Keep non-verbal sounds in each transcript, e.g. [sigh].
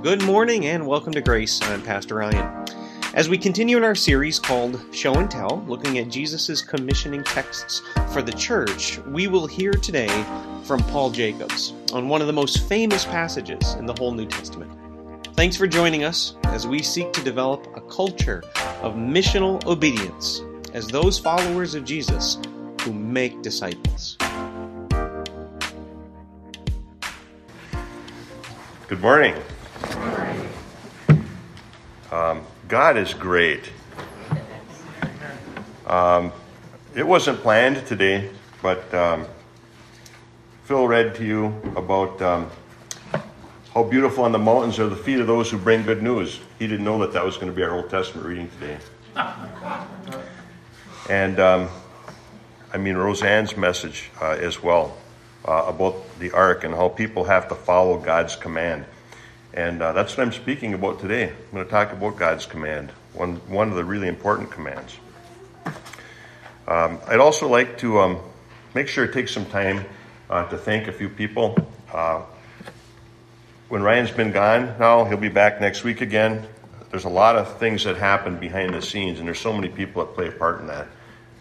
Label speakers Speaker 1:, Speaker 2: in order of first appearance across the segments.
Speaker 1: Good morning and welcome to Grace. I'm Pastor Ryan. As we continue in our series called Show and Tell, looking at Jesus' commissioning texts for the church, we will hear today from Paul Jacobs on one of the most famous passages in the whole New Testament. Thanks for joining us as we seek to develop a culture of missional obedience as those followers of Jesus who make disciples.
Speaker 2: Good morning. Um, God is great. Um, it wasn't planned today, but um, Phil read to you about um, how beautiful on the mountains are the feet of those who bring good news. He didn't know that that was going to be our Old Testament reading today. [laughs] And um, I mean, Roseanne's message uh, as well uh, about the ark and how people have to follow God's command. And uh, that's what I'm speaking about today. I'm going to talk about God's command, one, one of the really important commands. Um, I'd also like to um, make sure to take some time uh, to thank a few people. Uh, when Ryan's been gone now, he'll be back next week again. There's a lot of things that happen behind the scenes, and there's so many people that play a part in that.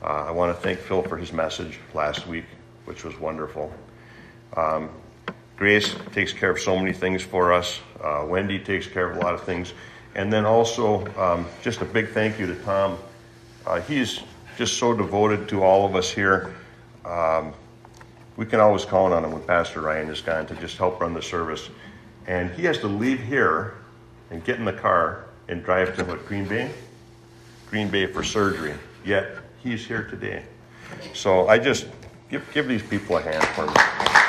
Speaker 2: Uh, I want to thank Phil for his message last week, which was wonderful. Um, Grace takes care of so many things for us. Uh, Wendy takes care of a lot of things. And then also, um, just a big thank you to Tom. Uh, he's just so devoted to all of us here. Um, we can always count on him when Pastor Ryan is gone to just help run the service. And he has to leave here and get in the car and drive to what, Green Bay? Green Bay for surgery. Yet he's here today. So I just give, give these people a hand for me.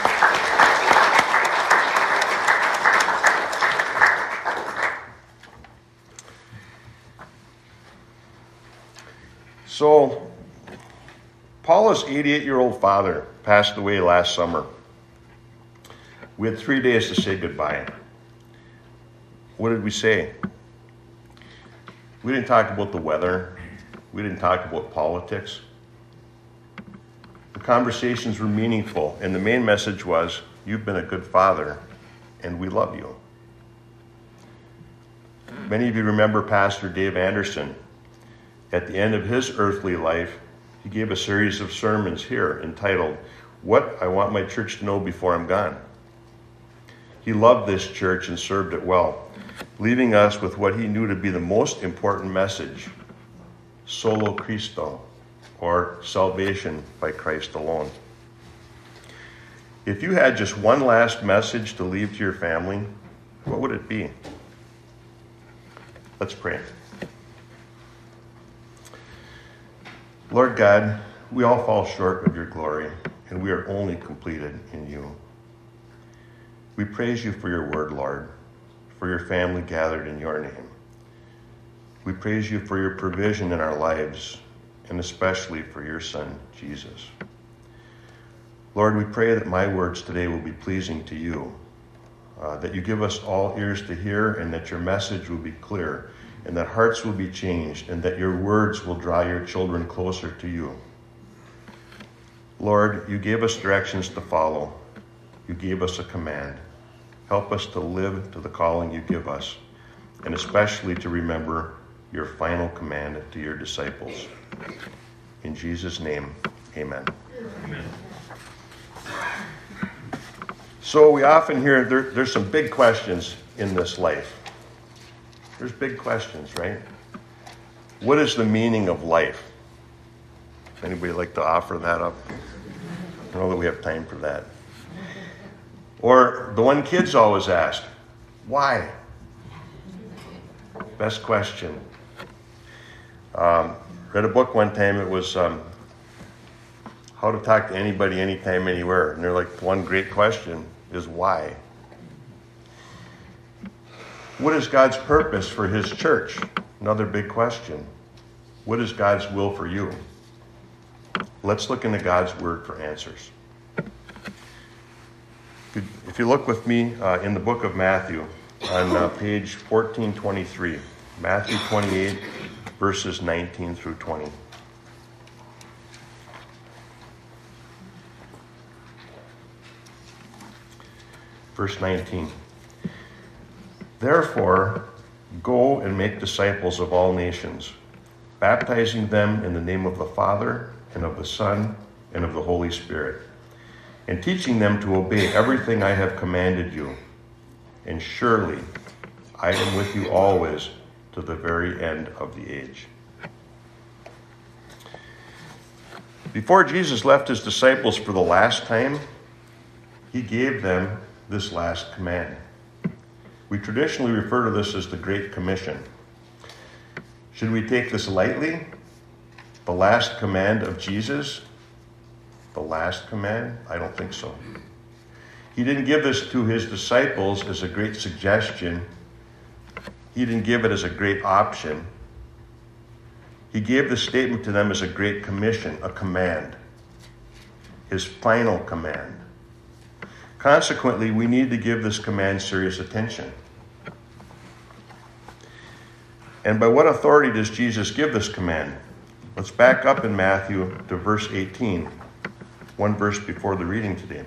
Speaker 2: So, Paula's 88 year old father passed away last summer. We had three days to say goodbye. What did we say? We didn't talk about the weather. We didn't talk about politics. The conversations were meaningful, and the main message was You've been a good father, and we love you. Many of you remember Pastor Dave Anderson, at the end of his earthly life, he gave a series of sermons here entitled, What I Want My Church to Know Before I'm Gone. He loved this church and served it well, leaving us with what he knew to be the most important message Solo Christo, or salvation by Christ alone. If you had just one last message to leave to your family, what would it be? Let's pray. Lord God, we all fall short of your glory, and we are only completed in you. We praise you for your word, Lord, for your family gathered in your name. We praise you for your provision in our lives, and especially for your Son, Jesus. Lord, we pray that my words today will be pleasing to you, uh, that you give us all ears to hear, and that your message will be clear and that hearts will be changed, and that your words will draw your children closer to you. Lord, you gave us directions to follow. You gave us a command. Help us to live to the calling you give us, and especially to remember your final command to your disciples. In Jesus' name, amen. amen. So, we often hear there, there's some big questions in this life. There's big questions, right? What is the meaning of life? Anybody like to offer that up? I don't know that we have time for that. Or the one kids always ask, why? Best question. Um, read a book one time, it was um, How to Talk to Anybody, Anytime, Anywhere. And they're like, one great question is why? What is God's purpose for His church? Another big question. What is God's will for you? Let's look into God's Word for answers. If you look with me uh, in the book of Matthew on uh, page 1423, Matthew 28, verses 19 through 20. Verse 19. Therefore, go and make disciples of all nations, baptizing them in the name of the Father, and of the Son, and of the Holy Spirit, and teaching them to obey everything I have commanded you. And surely I am with you always to the very end of the age. Before Jesus left his disciples for the last time, he gave them this last command. We traditionally refer to this as the Great Commission. Should we take this lightly? The last command of Jesus? The last command? I don't think so. He didn't give this to his disciples as a great suggestion, he didn't give it as a great option. He gave the statement to them as a great commission, a command, his final command. Consequently, we need to give this command serious attention. And by what authority does Jesus give this command? Let's back up in Matthew to verse 18, one verse before the reading today.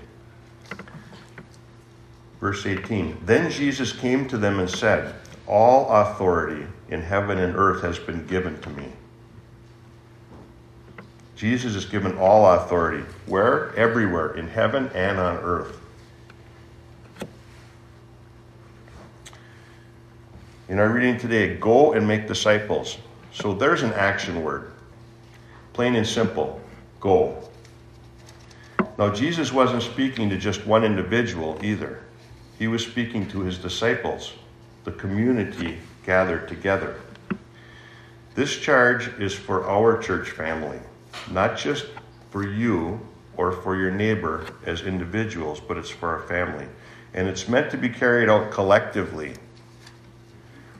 Speaker 2: Verse 18 Then Jesus came to them and said, All authority in heaven and earth has been given to me. Jesus is given all authority. Where? Everywhere, in heaven and on earth. In our reading today, go and make disciples. So there's an action word. Plain and simple go. Now, Jesus wasn't speaking to just one individual either, he was speaking to his disciples, the community gathered together. This charge is for our church family, not just for you or for your neighbor as individuals, but it's for our family. And it's meant to be carried out collectively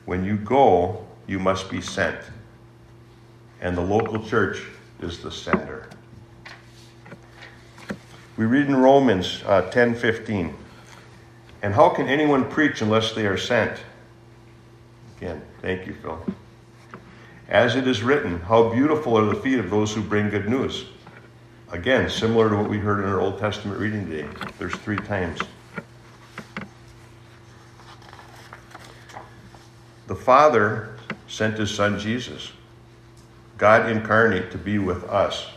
Speaker 2: when you go, you must be sent. And the local church is the sender. We read in Romans uh, 10 15. And how can anyone preach unless they are sent? Again, thank you, Phil. As it is written, how beautiful are the feet of those who bring good news. Again, similar to what we heard in our Old Testament reading today. There's three times. The Father sent his Son Jesus, God incarnate, to be with us.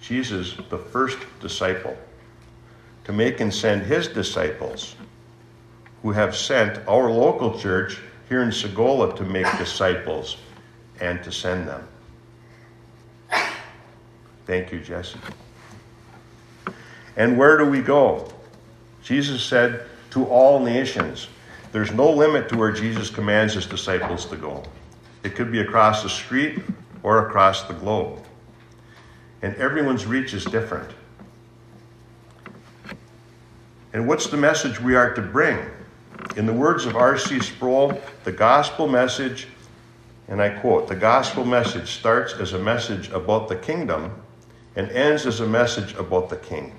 Speaker 2: Jesus, the first disciple, to make and send his disciples, who have sent our local church here in Sagola to make disciples and to send them. Thank you, Jesse. And where do we go? Jesus said, to all nations. There's no limit to where Jesus commands his disciples to go. It could be across the street or across the globe. And everyone's reach is different. And what's the message we are to bring? In the words of R.C. Sproul, the gospel message, and I quote, the gospel message starts as a message about the kingdom and ends as a message about the king.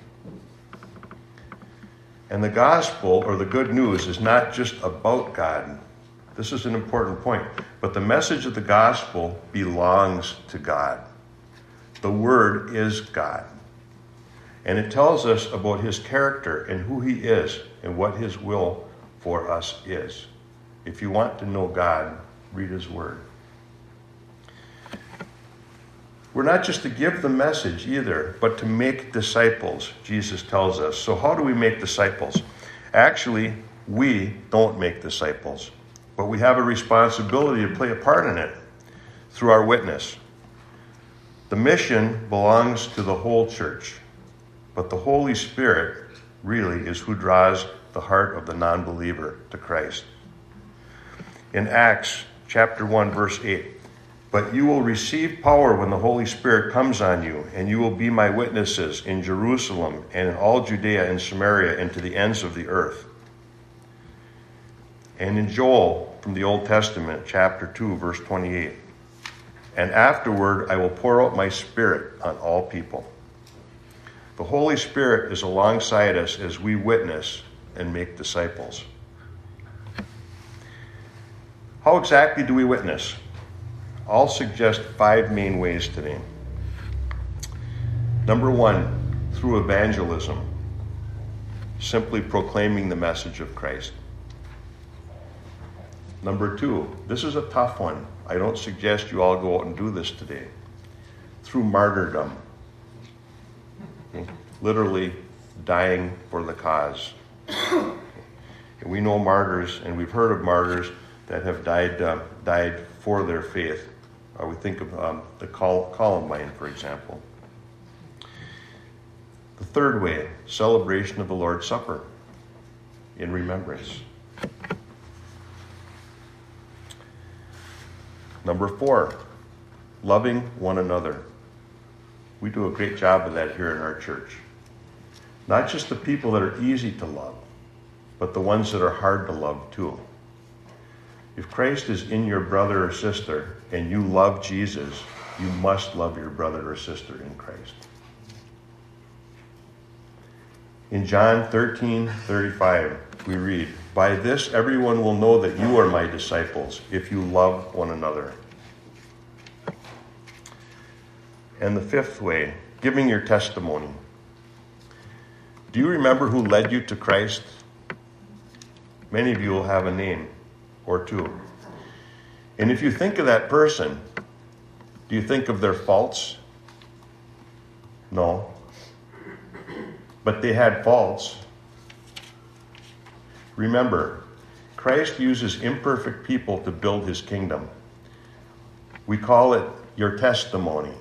Speaker 2: And the gospel or the good news is not just about God. This is an important point. But the message of the gospel belongs to God. The word is God. And it tells us about his character and who he is and what his will for us is. If you want to know God, read his word. We're not just to give the message either, but to make disciples, Jesus tells us. So, how do we make disciples? Actually, we don't make disciples, but we have a responsibility to play a part in it through our witness. The mission belongs to the whole church, but the Holy Spirit really is who draws the heart of the non believer to Christ. In Acts chapter 1, verse 8, but you will receive power when the Holy Spirit comes on you, and you will be my witnesses in Jerusalem and in all Judea and Samaria and to the ends of the earth. And in Joel from the Old Testament, chapter 2, verse 28. And afterward I will pour out my Spirit on all people. The Holy Spirit is alongside us as we witness and make disciples. How exactly do we witness? I'll suggest five main ways today. Number one, through evangelism, simply proclaiming the message of Christ. Number two, this is a tough one. I don't suggest you all go out and do this today. Through martyrdom. Literally dying for the cause. We know martyrs, and we've heard of martyrs that have died, uh, died for their faith. We think of um, the Col- Columbine, for example. The third way, celebration of the Lord's Supper in remembrance. Number four, loving one another. We do a great job of that here in our church. Not just the people that are easy to love, but the ones that are hard to love too. If Christ is in your brother or sister and you love Jesus, you must love your brother or sister in Christ. In John 13 35, we read, By this everyone will know that you are my disciples, if you love one another. And the fifth way, giving your testimony. Do you remember who led you to Christ? Many of you will have a name or two. And if you think of that person, do you think of their faults? No. But they had faults. Remember, Christ uses imperfect people to build his kingdom. We call it your testimony.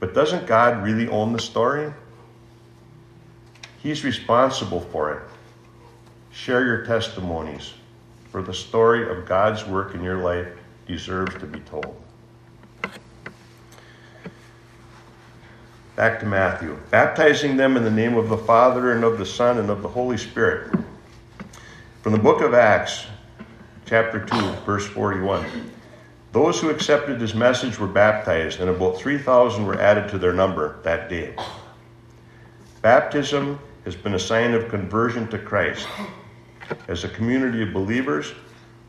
Speaker 2: But doesn't God really own the story? He's responsible for it. Share your testimonies, for the story of God's work in your life deserves to be told. Back to Matthew. Baptizing them in the name of the Father and of the Son and of the Holy Spirit. From the book of Acts, chapter 2, verse 41. Those who accepted his message were baptized, and about 3,000 were added to their number that day. Baptism has been a sign of conversion to Christ. As a community of believers,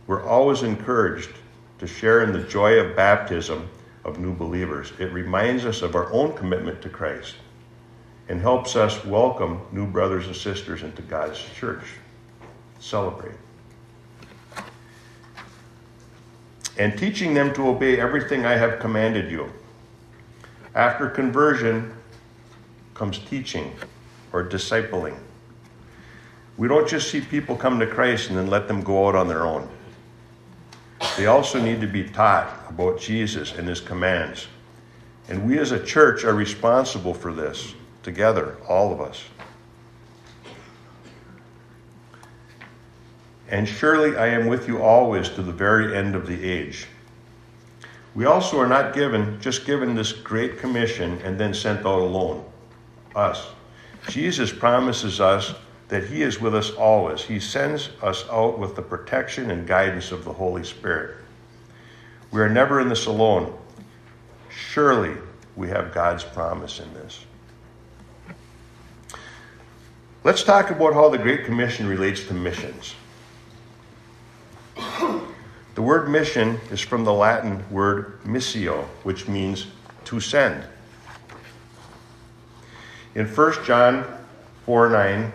Speaker 2: we're always encouraged to share in the joy of baptism of new believers. It reminds us of our own commitment to Christ and helps us welcome new brothers and sisters into God's church. Celebrate. And teaching them to obey everything I have commanded you. After conversion comes teaching or discipling. We don't just see people come to Christ and then let them go out on their own. They also need to be taught about Jesus and his commands. And we as a church are responsible for this together, all of us. And surely I am with you always to the very end of the age. We also are not given, just given this great commission and then sent out alone. Us. Jesus promises us that He is with us always. He sends us out with the protection and guidance of the Holy Spirit. We are never in this alone. Surely we have God's promise in this. Let's talk about how the Great Commission relates to missions. The word mission is from the Latin word missio, which means to send. In 1 John 4 9,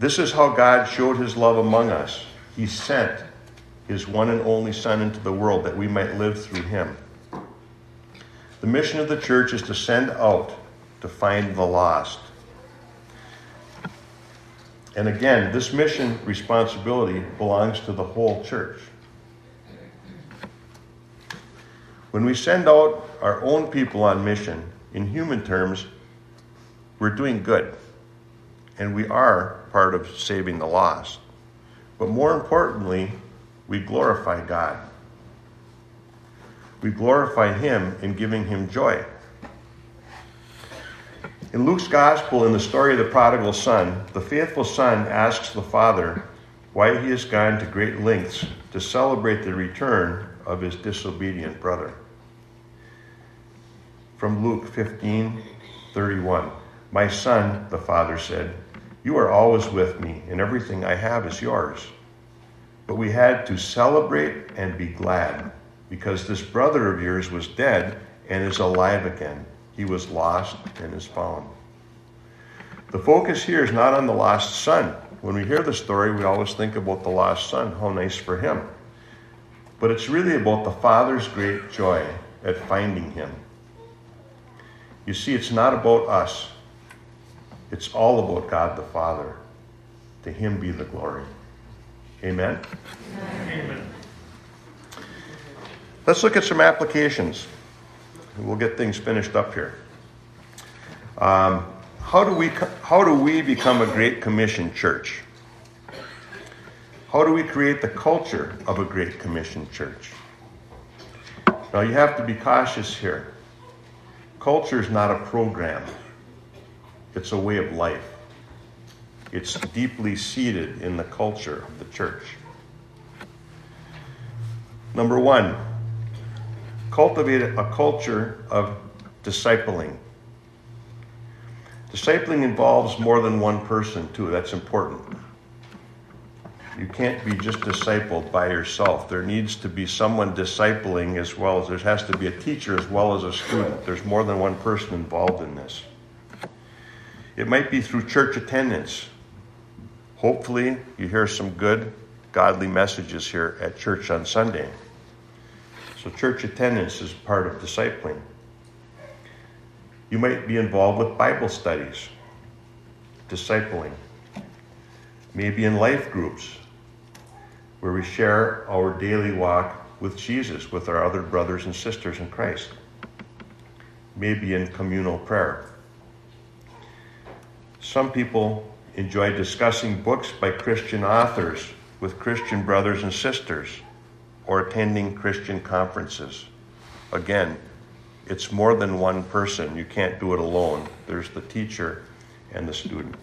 Speaker 2: this is how God showed his love among us. He sent his one and only Son into the world that we might live through him. The mission of the church is to send out to find the lost. And again, this mission responsibility belongs to the whole church. When we send out our own people on mission, in human terms, we're doing good. And we are part of saving the lost. But more importantly, we glorify God. We glorify Him in giving Him joy. In Luke's Gospel, in the story of the prodigal son, the faithful son asks the father why he has gone to great lengths to celebrate the return of his disobedient brother. From Luke 15 31. My son, the father said, You are always with me, and everything I have is yours. But we had to celebrate and be glad because this brother of yours was dead and is alive again. He was lost and is found. The focus here is not on the lost son. When we hear the story, we always think about the lost son. How nice for him. But it's really about the father's great joy at finding him. You see, it's not about us, it's all about God the Father. To him be the glory. Amen? Amen. Let's look at some applications. We'll get things finished up here. Um, how do we how do we become a great commission church? How do we create the culture of a great commission church? Now you have to be cautious here. Culture is not a program. It's a way of life. It's deeply seated in the culture of the church. Number one, cultivate a culture of discipling. Discipling involves more than one person, too. That's important. You can't be just discipled by yourself. There needs to be someone discipling as well as there has to be a teacher as well as a student. There's more than one person involved in this. It might be through church attendance. Hopefully, you hear some good, godly messages here at church on Sunday. So, church attendance is part of discipling. You might be involved with Bible studies, discipling, maybe in life groups where we share our daily walk with Jesus, with our other brothers and sisters in Christ, maybe in communal prayer. Some people enjoy discussing books by Christian authors with Christian brothers and sisters or attending Christian conferences. Again, it's more than one person. You can't do it alone. There's the teacher and the student.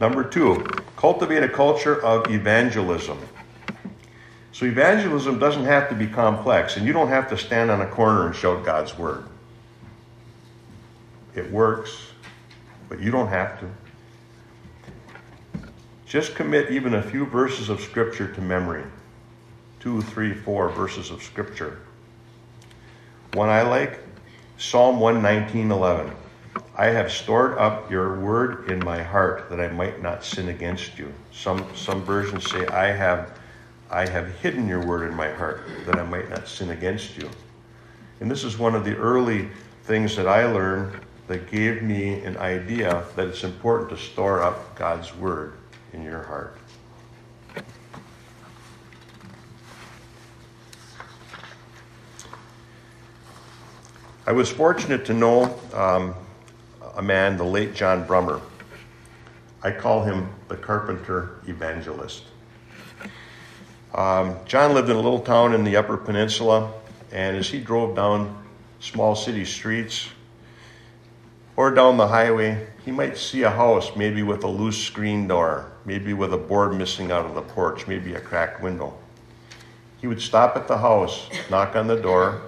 Speaker 2: Number two, cultivate a culture of evangelism. So, evangelism doesn't have to be complex, and you don't have to stand on a corner and shout God's word. It works, but you don't have to. Just commit even a few verses of Scripture to memory two, three, four verses of Scripture. One I like Psalm 119 11. I have stored up your word in my heart that I might not sin against you. Some, some versions say, I have, I have hidden your word in my heart that I might not sin against you. And this is one of the early things that I learned that gave me an idea that it's important to store up God's word in your heart. I was fortunate to know um, a man, the late John Brummer. I call him the carpenter evangelist. Um, John lived in a little town in the Upper Peninsula, and as he drove down small city streets or down the highway, he might see a house, maybe with a loose screen door, maybe with a board missing out of the porch, maybe a cracked window. He would stop at the house, knock on the door,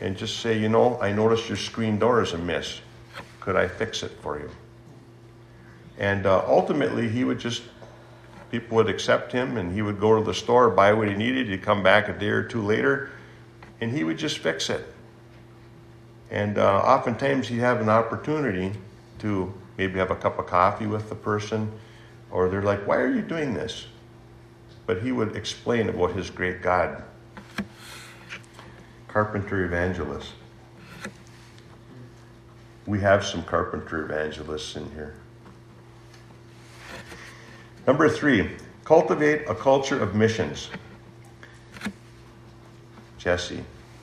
Speaker 2: and just say, You know, I noticed your screen door is amiss. Could I fix it for you? And uh, ultimately, he would just, people would accept him and he would go to the store, buy what he needed. He'd come back a day or two later and he would just fix it. And uh, oftentimes, he'd have an opportunity to maybe have a cup of coffee with the person, or they're like, Why are you doing this? But he would explain about his great God. Carpenter evangelist. We have some carpenter evangelists in here. Number three, cultivate a culture of missions. Jesse,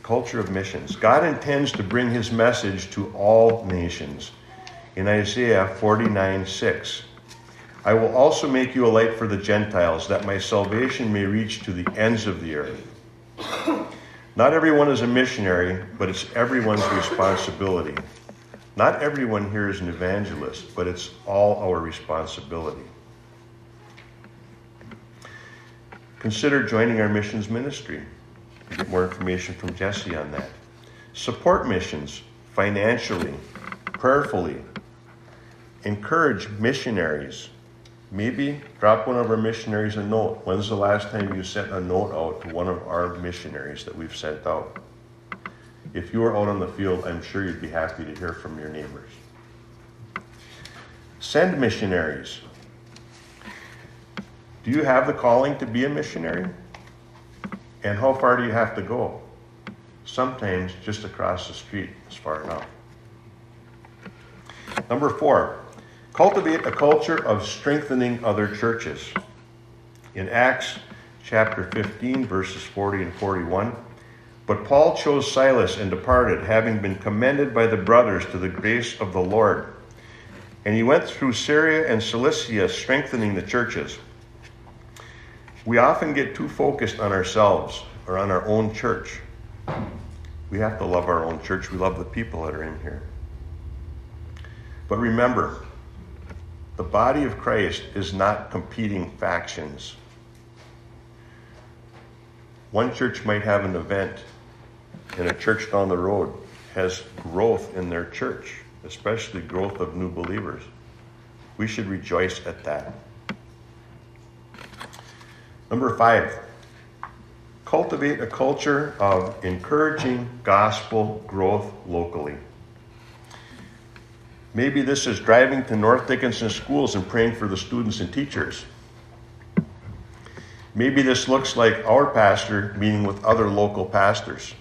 Speaker 2: culture of missions. God intends to bring his message to all nations. In Isaiah 49 6, I will also make you a light for the Gentiles, that my salvation may reach to the ends of the earth. Not everyone is a missionary, but it's everyone's responsibility. Not everyone here is an evangelist, but it's all our responsibility. Consider joining our missions ministry. Get more information from Jesse on that. Support missions financially, prayerfully. Encourage missionaries. Maybe drop one of our missionaries a note. When's the last time you sent a note out to one of our missionaries that we've sent out? If you were out on the field, I'm sure you'd be happy to hear from your neighbors. Send missionaries. Do you have the calling to be a missionary? And how far do you have to go? Sometimes just across the street is far enough. Number four, cultivate a culture of strengthening other churches. In Acts chapter 15, verses 40 and 41, but Paul chose Silas and departed, having been commended by the brothers to the grace of the Lord. And he went through Syria and Cilicia, strengthening the churches. We often get too focused on ourselves or on our own church. We have to love our own church. We love the people that are in here. But remember, the body of Christ is not competing factions. One church might have an event, and a church down the road has growth in their church, especially growth of new believers. We should rejoice at that. Number five, cultivate a culture of encouraging gospel growth locally. Maybe this is driving to North Dickinson schools and praying for the students and teachers. Maybe this looks like our pastor meeting with other local pastors.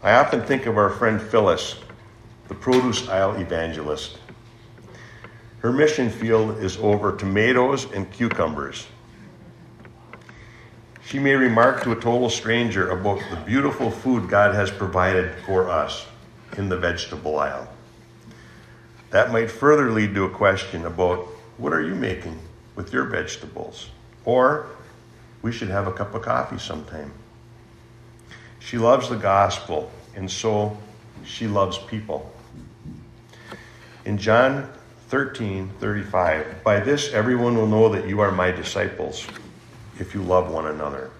Speaker 2: I often think of our friend Phyllis, the produce aisle evangelist. Her mission field is over tomatoes and cucumbers. She may remark to a total stranger about the beautiful food God has provided for us in the vegetable aisle. That might further lead to a question about what are you making with your vegetables? Or we should have a cup of coffee sometime. She loves the gospel, and so she loves people. In John 13 35, by this everyone will know that you are my disciples if you love one another.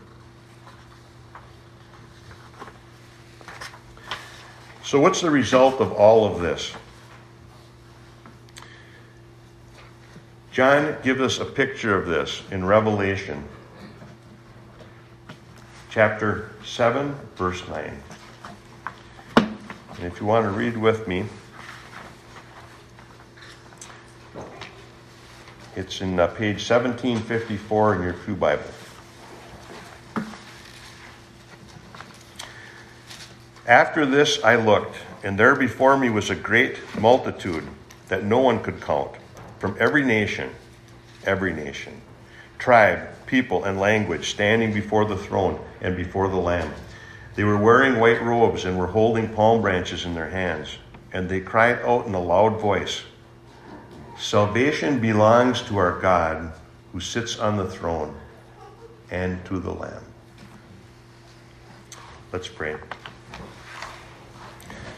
Speaker 2: So, what's the result of all of this? John gives us a picture of this in Revelation chapter 7, verse 9. And if you want to read with me, it's in uh, page 1754 in your Pew Bible. After this I looked, and there before me was a great multitude that no one could count from every nation, every nation, tribe, people, and language standing before the throne and before the Lamb. They were wearing white robes and were holding palm branches in their hands, and they cried out in a loud voice Salvation belongs to our God who sits on the throne and to the Lamb. Let's pray.